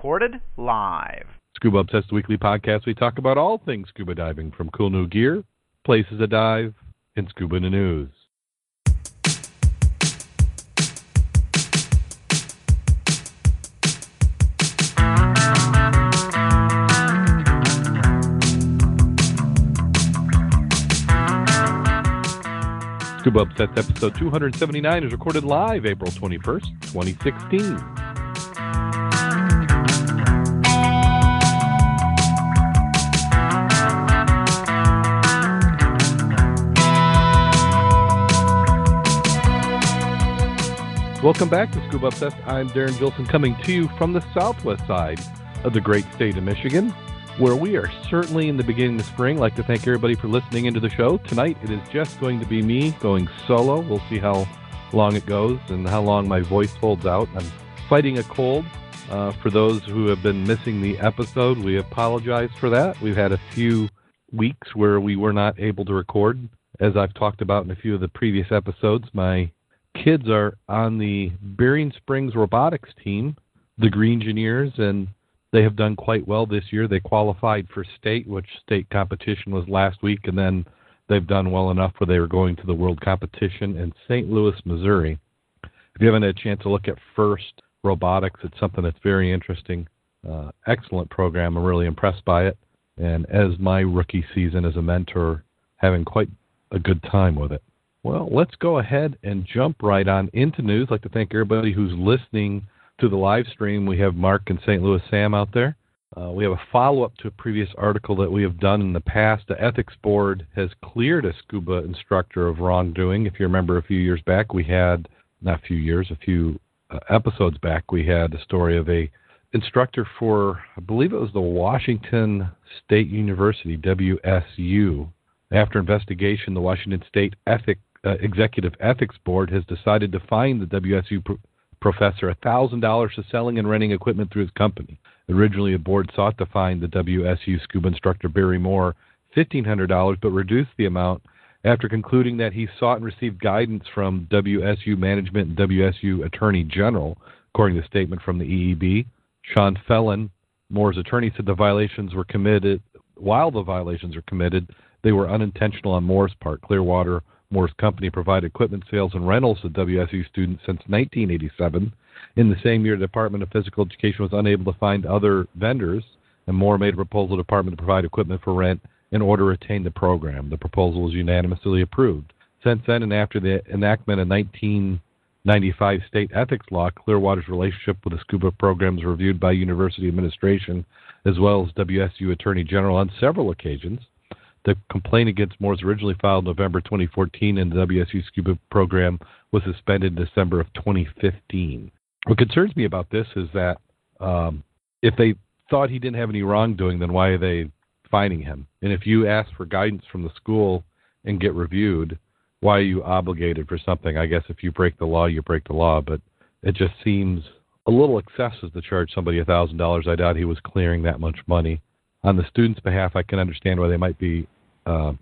recorded live. Scuba Obsessed Weekly Podcast. We talk about all things scuba diving, from cool new gear, places to dive, and scuba news. Scuba Obsessed episode 279 is recorded live April 21st, 2016. Welcome back to Scuba Obsessed. I'm Darrin Gilson coming to you from the southwest side of the great state of Michigan, where we are certainly in the beginning of spring. I'd like to thank everybody for listening into the show. Tonight it is just going to be me going solo. We'll see how long it goes and how long my voice holds out. I'm fighting a cold. Uh, for those who have been missing the episode, we apologize for that. We've had a few weeks where we were not able to record. As I've talked about in a few of the previous episodes, my kids are on the Berrien Springs robotics team, the Green Engineers, and they have done quite well this year. They qualified for state, which state competition was last week, and then they've done well enough where they were going to the world competition in St. Louis, Missouri. If you haven't had a chance to look at FIRST Robotics, it's something that's very interesting. Uh, excellent program. I'm really impressed by it. And as my rookie season as a mentor, having quite a good time with it. Well, let's go ahead and jump right on into news. I'd like to thank everybody who's listening to the live stream. We have Mark and St. Louis Sam out there. Uh, we have a follow up to a previous article that we have done in the past. The ethics board has cleared a scuba instructor of wrongdoing. If you remember a few years back, we had, not a few years, a few uh, episodes back, we had a story of a instructor for, I believe it was the Washington State University, WSU. After investigation, the Washington State Ethics uh, Executive Ethics Board has decided to fine the WSU pro- professor $1,000 for selling and renting equipment through his company. Originally, the board sought to fine the WSU scuba instructor Barry Moore $1,500, but reduced the amount after concluding that he sought and received guidance from WSU management and WSU Attorney General, according to a statement from the EEB. Sean Felon, Moore's attorney, said the violations were committed. While the violations were committed, they were unintentional on Moore's part. Clearwater Moore's company provided equipment sales and rentals to WSU students since 1987. In the same year, the Department of Physical Education was unable to find other vendors, and Moore made a proposal to the department to provide equipment for rent in order to retain the program. The proposal was unanimously approved. Since then, and after the enactment of 1995 state ethics law, Clearwater's relationship with the scuba program was reviewed by university administration as well as WSU Attorney General on several occasions. The complaint against was originally filed November 2014, and the WSU Scuba program was suspended in December of 2015. What concerns me about this is that um, if they thought he didn't have any wrongdoing, then why are they fining him? And if you ask for guidance from the school and get reviewed, why are you obligated for something? I guess if you break the law, you break the law, but it just seems a little excessive to charge somebody a thousand dollars. I doubt he was clearing that much money on the students' behalf, I can understand why they might be uh,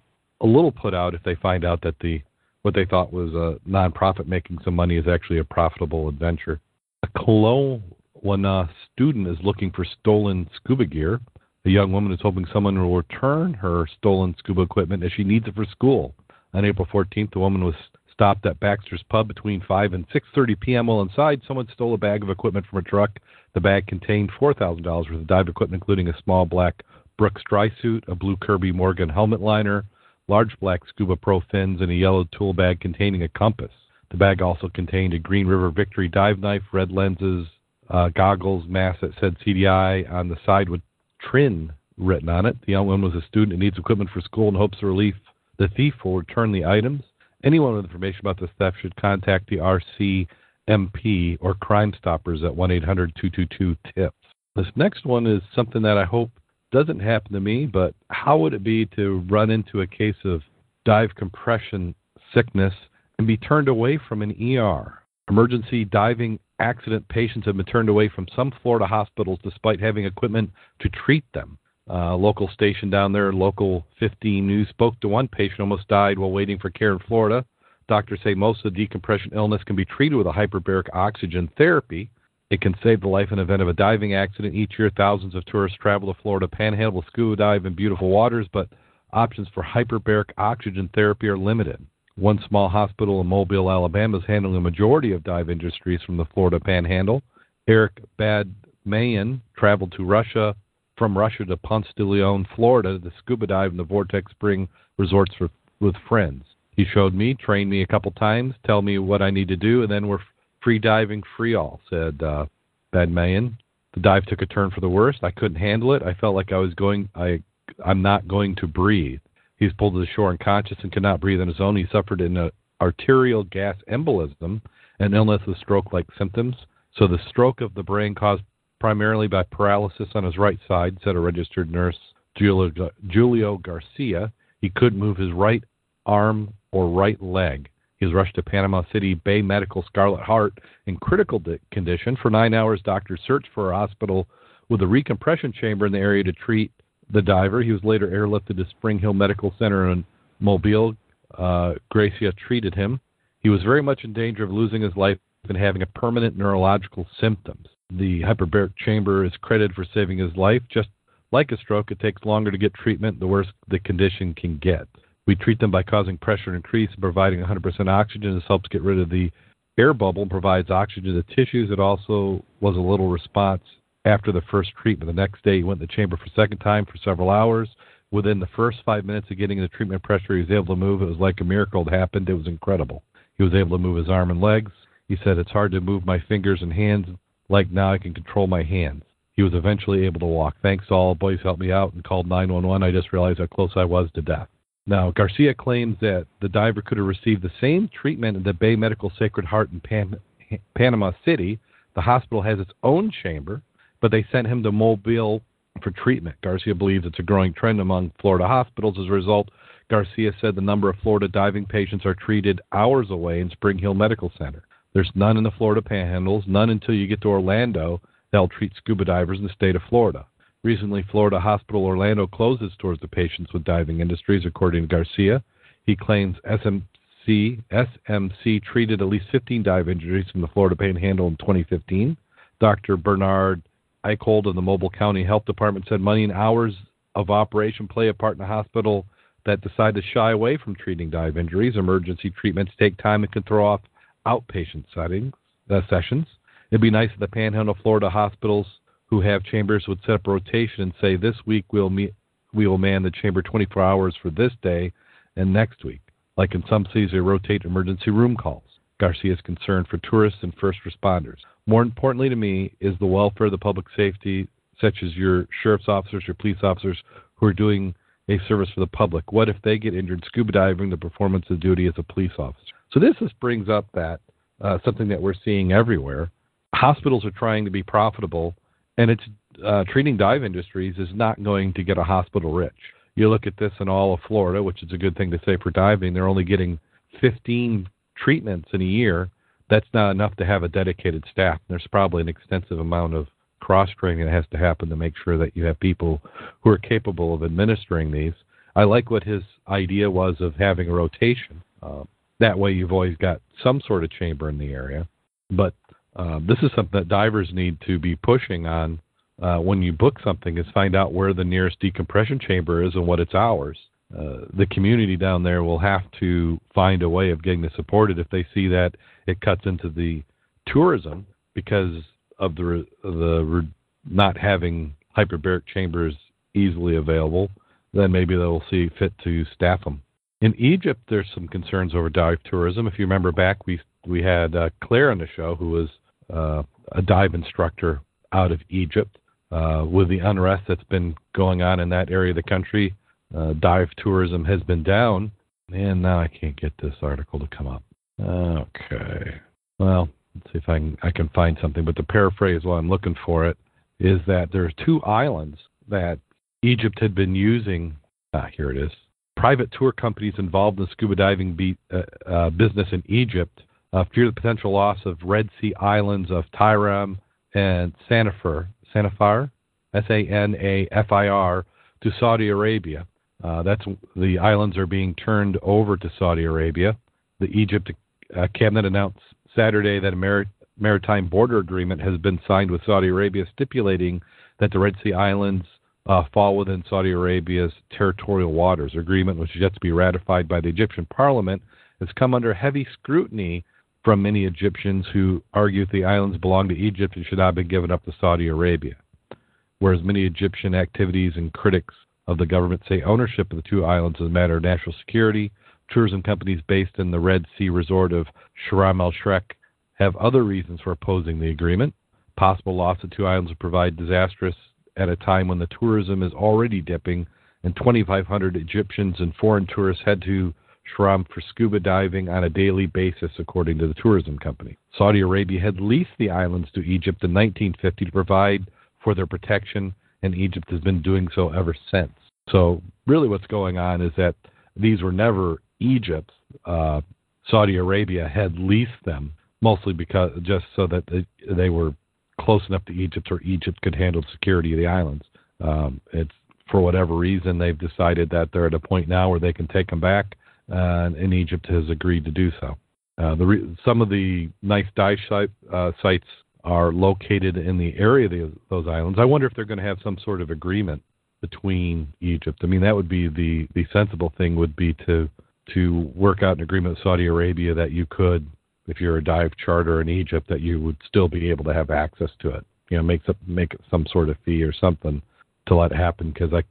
a little put out if they find out that the what they thought was a nonprofit making some money is actually a profitable adventure. A Kelowna student is looking for stolen scuba gear. A young woman is hoping someone will return her stolen scuba equipment as she needs it for school. On April 14th, the woman was stopped at Baxter's Pub between 5 and 6:30 p.m. While inside, someone stole a bag of equipment from a truck. The bag contained $4,000 worth of dive equipment, including a small black Brooks dry suit, a blue Kirby Morgan helmet liner, large black Scuba Pro fins, and a yellow tool bag containing a compass. The bag also contained a Green River Victory dive knife, red lenses, uh, goggles, mask that said CDI on the side with Trin written on it. The young woman was a student and needs equipment for school and hopes relief the thief will return the items. Anyone with information about this theft should contact the RCMP or Crime Stoppers at 1 800 222 TIPS. This next one is something that I hope doesn't happen to me, but how would it be to run into a case of dive compression sickness and be turned away from an ER? Emergency diving accident patients have been turned away from some Florida hospitals despite having equipment to treat them. Uh, local station down there, local 15 news, spoke to one patient almost died while waiting for care in Florida. Doctors say most of the decompression illness can be treated with a hyperbaric oxygen therapy. It can save the life in the event of a diving accident. Each year, thousands of tourists travel to Florida Panhandle to scuba dive in beautiful waters, but options for hyperbaric oxygen therapy are limited. One small hospital in Mobile, Alabama is handling a majority of dive industries from the Florida Panhandle. Eric Badmayan traveled to Russia from Russia to Ponce de Leon, Florida, to scuba dive in the Vortex Spring resorts for, with friends. He showed me, trained me a couple times, tell me what I need to do, and then we're free diving, free all, said uh, Badmayan. The dive took a turn for the worst. I couldn't handle it. I felt like I was going, I, I'm not going to breathe. He was pulled to the shore unconscious and could not breathe on his own. He suffered an arterial gas embolism, an illness with stroke-like symptoms. So the stroke of the brain caused primarily by paralysis on his right side, said a registered nurse, Julio, Garcia. He couldn't move his right arm or right leg. He was rushed to Panama City Bay Medical Sacred Heart in critical condition. For nine hours, doctors searched for a hospital with a recompression chamber in the area to treat the diver. He was later airlifted to Spring Hill Medical Center in Mobile. Uh, Garcia treated him. He was very much in danger of losing his life and having a permanent neurological symptoms. The hyperbaric chamber is credited for saving his life. Just like a stroke, it takes longer to get treatment the worse the condition can get. We treat them by causing pressure increase and providing 100% oxygen. This helps get rid of the air bubble and provides oxygen to the tissues. It also was a little response after the first treatment. The next day, he went in the chamber for a second time for several hours. Within the first five minutes of getting the treatment pressure, he was able to move. It was like a miracle had happened. It was incredible. He was able to move his arm and legs. He said, It's hard to move my fingers and hands like now I can control my hands. He was eventually able to walk. Thanks all boys helped me out and called 911. I just realized how close I was to death. Now, Garcia claims that the diver could have received the same treatment at the Bay Medical Sacred Heart in Pan- Panama City. The hospital has its own chamber, but they sent him to Mobile for treatment. Garcia believes it's a growing trend among Florida hospitals. As a result, Garcia said the number of Florida diving patients are treated hours away in Spring Hill Medical Center. There's none in the Florida panhandles, none until you get to Orlando. They'll treat scuba divers in the state of Florida. Recently, Florida Hospital Orlando closed its doors to patients with diving industries, according to Garcia. He claims SMC, SMC treated at least 15 dive injuries from the Florida Panhandle in 2015. Dr. Bernard Eichold of the Mobile County Health Department said money and hours of operation play a part in a hospital that decide to shy away from treating dive injuries. Emergency treatments take time and can throw off outpatient settings uh, sessions. It'd be nice if the Panhandle, Florida hospitals who have chambers would set up rotation and say this week we'll meet, we will man the chamber 24 hours for this day and next week. Like in some cities, they rotate emergency room calls. Garcia is concerned for tourists and first responders. More importantly to me is the welfare of the public safety, such as your sheriff's officers, your police officers who are doing a service for the public. What if they get injured scuba diving the performance of duty as a police officer? So this just brings up that uh, something that we're seeing everywhere. Hospitals are trying to be profitable, and it's uh, treating dive industries is not going to get a hospital rich. You look at this in all of Florida, which is a good thing to say for diving. They're only getting 15 treatments in a year. That's not enough to have a dedicated staff. There's probably an extensive amount of cross training that has to happen to make sure that you have people who are capable of administering these. I like what his idea was of having a rotation. Uh, that way, you've always got some sort of chamber in the area. But uh, this is something that divers need to be pushing on uh, when you book something: is find out where the nearest decompression chamber is and what its hours. Uh, the community down there will have to find a way of getting this supported if they see that it cuts into the tourism because of the the not having hyperbaric chambers easily available. Then maybe they'll see fit to staff them. In Egypt, there's some concerns over dive tourism. If you remember back, we we had uh, Claire on the show, who was uh, a dive instructor out of Egypt. Uh, with the unrest that's been going on in that area of the country, uh, dive tourism has been down. And now I can't get this article to come up. Okay. Well, let's see if I can I can find something. But the paraphrase while I'm looking for it is that there are two islands that Egypt had been using. Ah, here it is private tour companies involved in the scuba diving be, uh, uh, business in Egypt uh, fear the potential loss of Red Sea islands of Tiran and Sanafir, Sanafir, S-A-N-A-F-I-R, to Saudi Arabia. Uh, that's the islands are being turned over to Saudi Arabia. The Egypt uh, cabinet announced Saturday that Ameri- maritime border agreement has been signed with Saudi Arabia, stipulating that the Red Sea islands uh, fall within Saudi Arabia's territorial waters. Agreement, which is yet to be ratified by the Egyptian parliament, has come under heavy scrutiny from many Egyptians who argue the islands belong to Egypt and should not be given up to Saudi Arabia. Whereas many Egyptian activities and critics of the government say ownership of the two islands is a matter of national security, tourism companies based in the Red Sea resort of Sharm el Sheikh have other reasons for opposing the agreement. Possible loss of two islands would provide disastrous at a time when the tourism is already dipping and 2,500 Egyptians and foreign tourists head to Sharm for scuba diving on a daily basis, according to the tourism company. Saudi Arabia had leased the islands to Egypt in 1950 to provide for their protection, and Egypt has been doing so ever since. So, really, what's going on is that these were never Egypt's. Uh, Saudi Arabia had leased them mostly because just so that they, they were close enough to Egypt or Egypt could handle the security of the islands. Um, it's for whatever reason they've decided that they're at a point now where they can take them back, uh, and Egypt has agreed to do so. Uh, the re- some of the nice dive site, uh, sites are located in the area of the, those islands. I wonder if they're going to have some sort of agreement between Egypt. I mean, that would be the the sensible thing would be to to work out an agreement with Saudi Arabia that you could if you're a dive charter in Egypt, that you would still be able to have access to it. You know, make some make some sort of fee or something to let it happen because I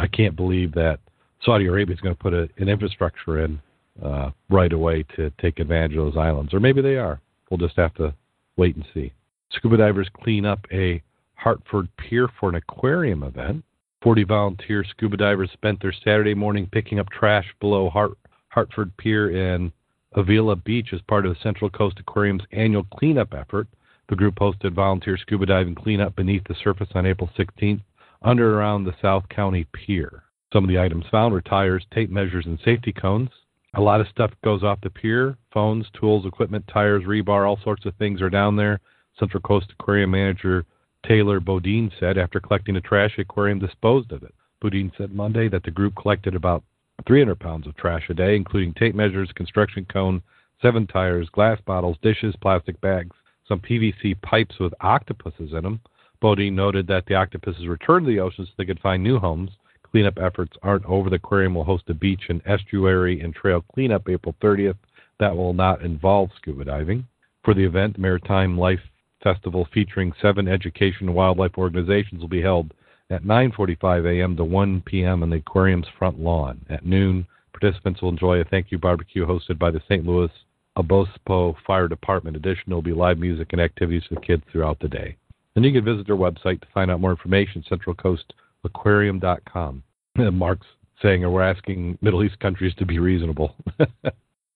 I can't believe that Saudi Arabia is going to put a, an infrastructure in uh, right away to take advantage of those islands, or maybe they are. We'll just have to wait and see. Scuba divers clean up a Harford pier for an aquarium event. 40 volunteer scuba divers spent their Saturday morning picking up trash below Hart- Harford Pier in Avila Beach as part of the Central Coast Aquarium's annual cleanup effort. The group hosted volunteer scuba diving cleanup beneath the surface on April 16th under and around the South County Pier. Some of the items found were tires, tape measures, and safety cones. A lot of stuff goes off the pier phones, tools, equipment, tires, rebar, all sorts of things are down there. Central Coast Aquarium manager Taylor Bodine said after collecting the trash, the aquarium disposed of it. Bodine said Monday that the group collected about 300 pounds of trash a day, including tape measures, construction cone, seven tires, glass bottles, dishes, plastic bags, some PVC pipes with octopuses in them. Bodine noted that the octopuses returned to the ocean so they could find new homes. Cleanup efforts aren't over. The aquarium will host a beach and estuary and trail cleanup April 30th that will not involve scuba diving. For the event, Maritime Life Festival featuring seven education and wildlife organizations will be held at 9:45 a.m. to 1 p.m. on the aquarium's front lawn. At noon, participants will enjoy a thank you barbecue hosted by the San Luis Obispo Fire Department. Additionally, there will be live music and activities for kids throughout the day. And you can visit their website to find out more information, centralcoastaquarium.com. Mark's saying, we're asking Middle East countries to be reasonable.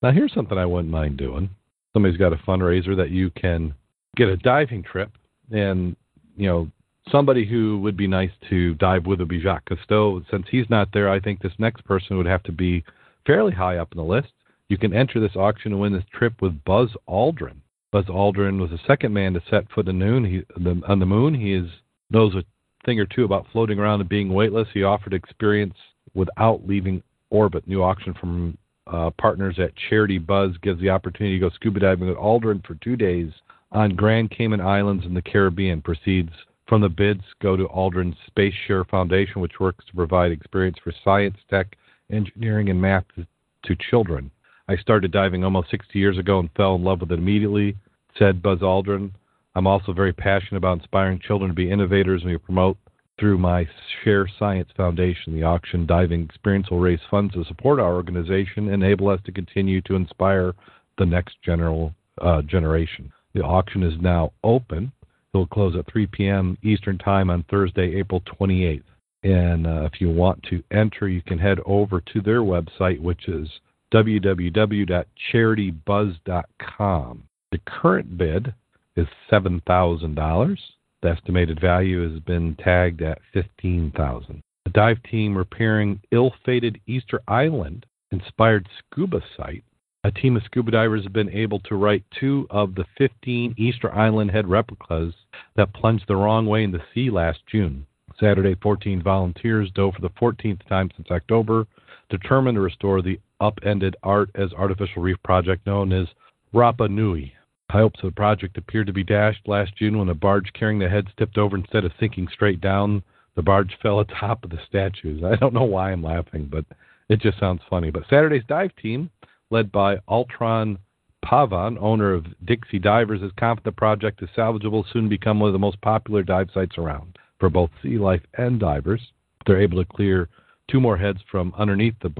now, here's something I wouldn't mind doing. Somebody's got a fundraiser that you can get a diving trip, and you know somebody who would be nice to dive with would be Jacques Cousteau. Since he's not there, I think this next person would have to be fairly high up in the list. You can enter this auction and win this trip with Buzz Aldrin. Buzz Aldrin was the second man to set foot on the moon. He, the, on the moon. He is, knows a thing or two about floating around and being weightless. He offered experience without leaving orbit. New auction from uh, partners at Charity Buzz gives the opportunity to go scuba diving with Aldrin for two days on Grand Cayman Islands in the Caribbean. Proceeds from the bids go to Aldrin's Space Share Foundation, which works to provide experience for science, tech, engineering, and math to children. I started diving almost 60 years ago and fell in love with it immediately, said Buzz Aldrin. I'm also very passionate about inspiring children to be innovators, and we promote through my Share Science Foundation. The auction diving experience will raise funds to support our organization and enable us to continue to inspire the next general uh, generation. The auction is now open. It will close at 3 p.m. Eastern Time on Thursday, April 28th. And uh, if you want to enter, you can head over to their website, which is www.charitybuzz.com. The current bid is $7,000. The estimated value has been tagged at 15,000. The dive team repairing ill-fated Easter Island inspired scuba site a team of scuba divers have been able to right two of the 15 Easter Island head replicas that plunged the wrong way in the sea last June. Saturday, 14 volunteers dove for the 14th time since October, determined to restore the upended art as artificial reef project known as Rapa Nui. Hopes of the project appeared to be dashed last June when a barge carrying the heads tipped over instead of sinking straight down. The barge fell atop of the statues. I don't know why I'm laughing, but it just sounds funny. But Saturday's dive team, led by Altron Pavan, owner of Dixie Divers, is confident the project is salvageable, soon become one of the most popular dive sites around for both sea life and divers. They're able to clear two more heads from underneath the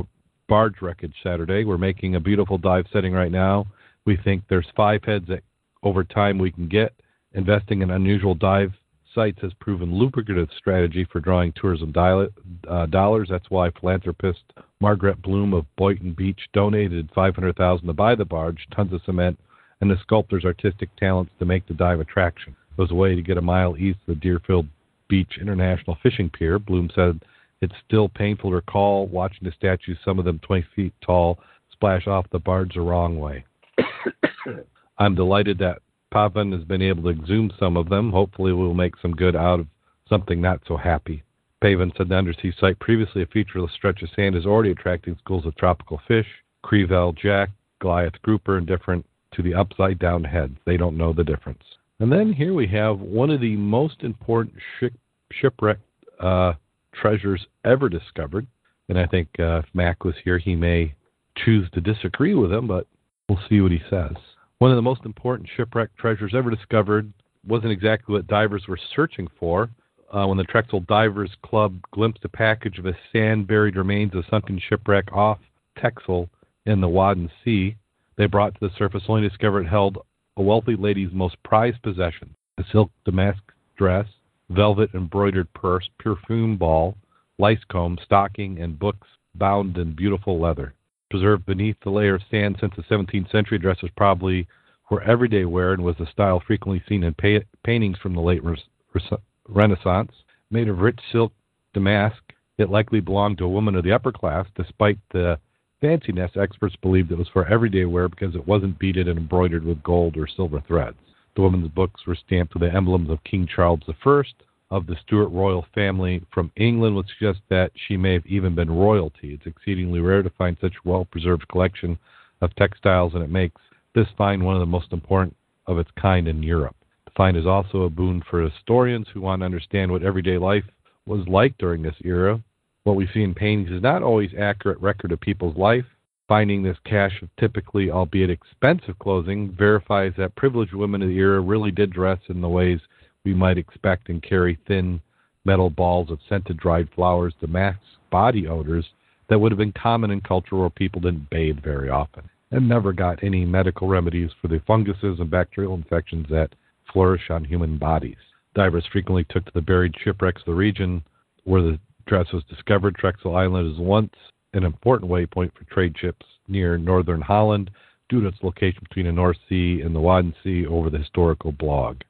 barge wreckage Saturday. We're making a beautiful dive setting right now. We think there's five heads that over time we can get. Investing in unusual dive sites has proven lucrative strategy for drawing tourism uh, dollars. That's why philanthropist Margaret Bloom of Boynton Beach donated 500,000 to buy the barge, tons of cement, and the sculptor's artistic talents to make the dive attraction. It was a way to get a mile east of the Deerfield Beach International Fishing Pier. Bloom said it's still painful to recall watching the statues, some of them 20 feet tall, splash off the barge the wrong way. I'm delighted that Pavan has been able to exhume some of them. Hopefully, we'll make some good out of something not so happy. Pavan said the undersea site, previously a featureless stretch of sand, is already attracting schools of tropical fish, Crevalle jack, Goliath grouper, and different to the upside down heads. They don't know the difference. And then here we have one of the most important ship, shipwreck uh, treasures ever discovered. And I think uh, if Mac was here, he may choose to disagree with him, but we'll see what he says. One of the most important shipwreck treasures ever discovered wasn't exactly what divers were searching for. Uh, when the Texel Divers Club glimpsed a package of a sand buried remains of a sunken shipwreck off Texel in the Wadden Sea, they brought to the surface only to discover it held a wealthy lady's most prized possession a silk damask dress, velvet embroidered purse, perfume ball, lice comb, stocking, and books bound in beautiful leather. Preserved beneath the layer of sand since the 17th century, dresses probably were everyday wear and was a style frequently seen in pa- paintings from the late Renaissance. Made of rich silk damask, it likely belonged to a woman of the upper class. Despite the fanciness, experts believed it was for everyday wear because it wasn't beaded and embroidered with gold or silver threads. The woman's books were stamped with the emblems of King Charles I of the Stuart royal family from England would suggest that she may have even been royalty. It's exceedingly rare to find such well preserved collection of textiles, and it makes this find one of the most important of its kind in Europe. Find is also a boon for historians who want to understand what everyday life was like during this era. What we see in paintings is not always accurate record of people's life. Finding this cache of typically, albeit expensive clothing, verifies that privileged women of the era really did dress in the ways we might expect and carry thin metal balls of scented dried flowers to mask body odors that would have been common in culture where people didn't bathe very often and never got any medical remedies for the funguses and bacterial infections that flourish on human bodies. Divers frequently took to the buried shipwrecks of the region where the dress was discovered. Texel Island is once an important waypoint for trade ships near northern Holland due to its location between the North Sea and the Wadden Sea over the historical blog.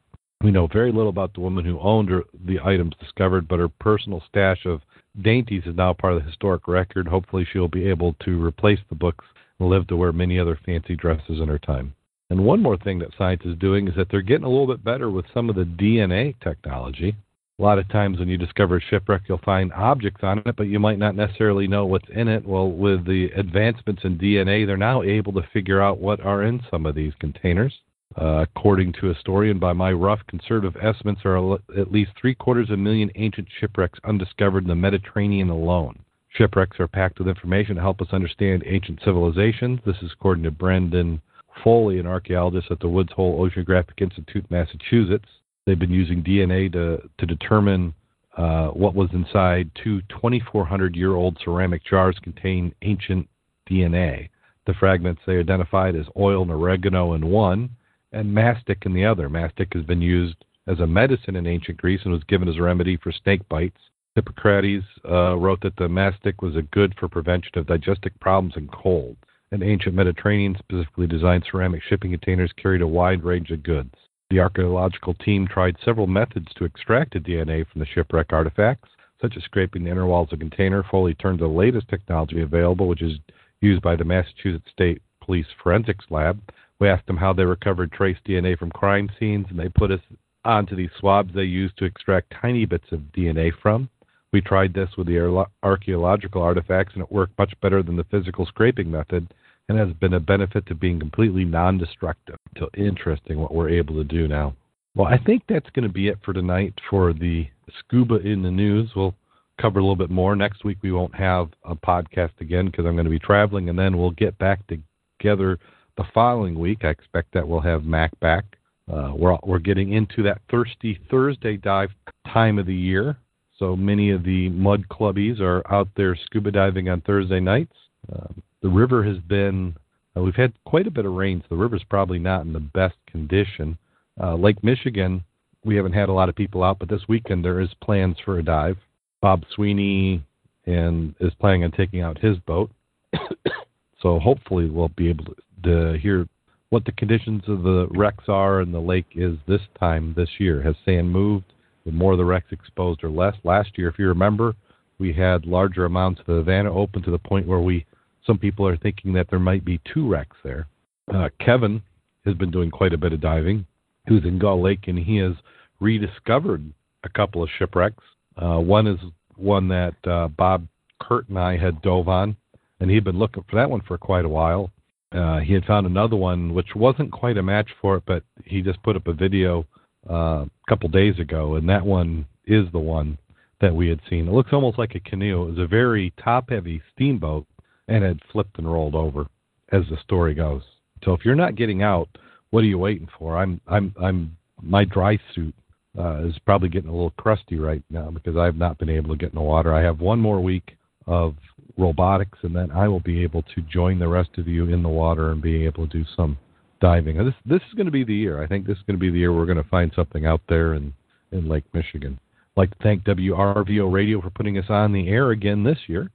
We know very little about the woman who owned her, the items discovered, but her personal stash of dainties is now part of the historic record. Hopefully, she'll be able to replace the books and live to wear many other fancy dresses in her time. And one more thing that science is doing is that they're getting a little bit better with some of the DNA technology. A lot of times when you discover a shipwreck, you'll find objects on it, but you might not necessarily know what's in it. Well, with the advancements in DNA, they're now able to figure out what are in some of these containers. Uh, according to a historian, by my rough conservative estimates, there are at least three quarters of a million ancient shipwrecks undiscovered in the Mediterranean alone. Shipwrecks are packed with information to help us understand ancient civilizations. This is according to Brendan Foley, an archaeologist at the Woods Hole Oceanographic Institute, Massachusetts. They've been using DNA to, to determine uh, what was inside two 2,400 year old ceramic jars contain ancient DNA. The fragments they identified as oil and oregano in one, and mastic in the other. Mastic has been used as a medicine in ancient Greece and was given as a remedy for snake bites. Hippocrates uh, wrote that the mastic was a good for prevention of digestive problems and cold. And ancient Mediterranean specifically designed ceramic shipping containers carried a wide range of goods. The archaeological team tried several methods to extract the DNA from the shipwreck artifacts, such as scraping the inner walls of a container. Foley turned to the latest technology available, which is used by the Massachusetts State Police Forensics Lab, we asked them how they recovered trace DNA from crime scenes, and they put us onto these swabs they used to extract tiny bits of DNA from. We tried this with the archaeological artifacts, and it worked much better than the physical scraping method, and has been a benefit to being completely non-destructive. So interesting what we're able to do now. Well, I think that's going to be it for tonight for the scuba in the news. We'll cover a little bit more next week. We won't have a podcast again because I'm going to be traveling, and then we'll get back together the following week. I expect that we'll have Mac back. Uh, we're we're getting into that thirsty Thursday dive time of the year. So many of the mud clubbies are out there scuba diving on Thursday nights. Um, the river has been, uh, we've had quite a bit of rain, so the river's probably not in the best condition. Uh, Lake Michigan, we haven't had a lot of people out, but this weekend there is plans for a dive. Bob Sweeney and is planning on taking out his boat. so hopefully we'll be able to, to hear what the conditions of the wrecks are and the lake is this time this year. Has sand moved? With more of the wrecks exposed or less? Last year, if you remember, we had larger amounts of the Havana open to the point where we some people are thinking that there might be two wrecks there. Uh, Kevin has been doing quite a bit of diving. Who's in Gull Lake, and he has rediscovered a couple of shipwrecks. Uh, one is one that uh, Bob Kurt and I had dove on, and he'd been looking for that one for quite a while. Uh, he had found another one which wasn't quite a match for it, but he just put up a video uh, a couple days ago, and that one is the one that we had seen. It looks almost like a canoe. It was a very top-heavy steamboat, and had flipped and rolled over, as the story goes. So if you're not getting out, what are you waiting for? I'm I'm I'm my dry suit uh, is probably getting a little crusty right now because I've not been able to get in the water. I have one more week of robotics, and then I will be able to join the rest of you in the water and be able to do some diving. This this is going to be the year. I think this is going to be the year we're going to find something out there in in Lake Michigan. I'd like to thank WRVO Radio for putting us on the air again this year.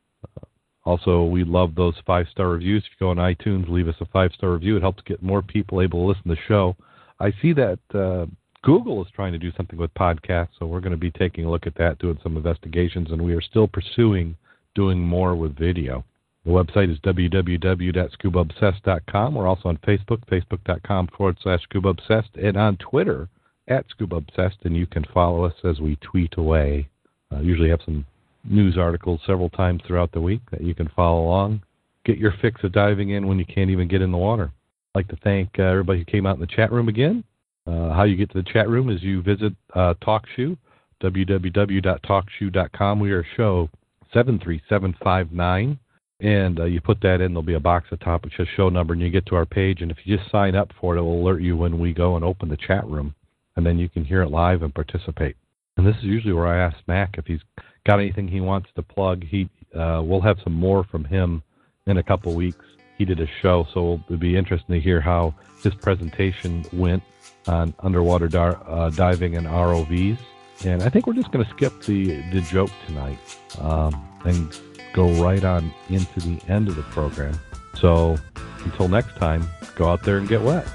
Also, we love those five star reviews. If you go on iTunes, leave us a five star review. It helps get more people able to listen to the show. I see that uh, Google is trying to do something with podcasts, so we're going to be taking a look at that, doing some investigations, and we are still pursuing doing more with video. The website is www.scubaobsessed.com. We're also on Facebook, facebook.com forward slash scubaobsessed, and on Twitter at scubaobsessed, and you can follow us as we tweet away. Uh, usually have some news articles several times throughout the week that you can follow along. Get your fix of diving in when you can't even get in the water. I'd like to thank uh, everybody who came out in the chat room again. Uh, how you get to the chat room is you visit uh, TalkShoe, www.talkshoe.com. We are show 73759, and uh, you put that in. There'll be a box at the top which says show number, and you get to our page. And if you just sign up for it, it will alert you when we go and open the chat room, and then you can hear it live and participate. And this is usually where I ask Mac if he's got anything he wants to plug, he uh, we'll have some more from him in a couple weeks. He did a show, so it'll be interesting to hear how his presentation went on underwater dar- uh, diving and ROVs. And I think we're just going to skip the the joke tonight um, and go right on into the end of the program. So until next time, go out there and get wet.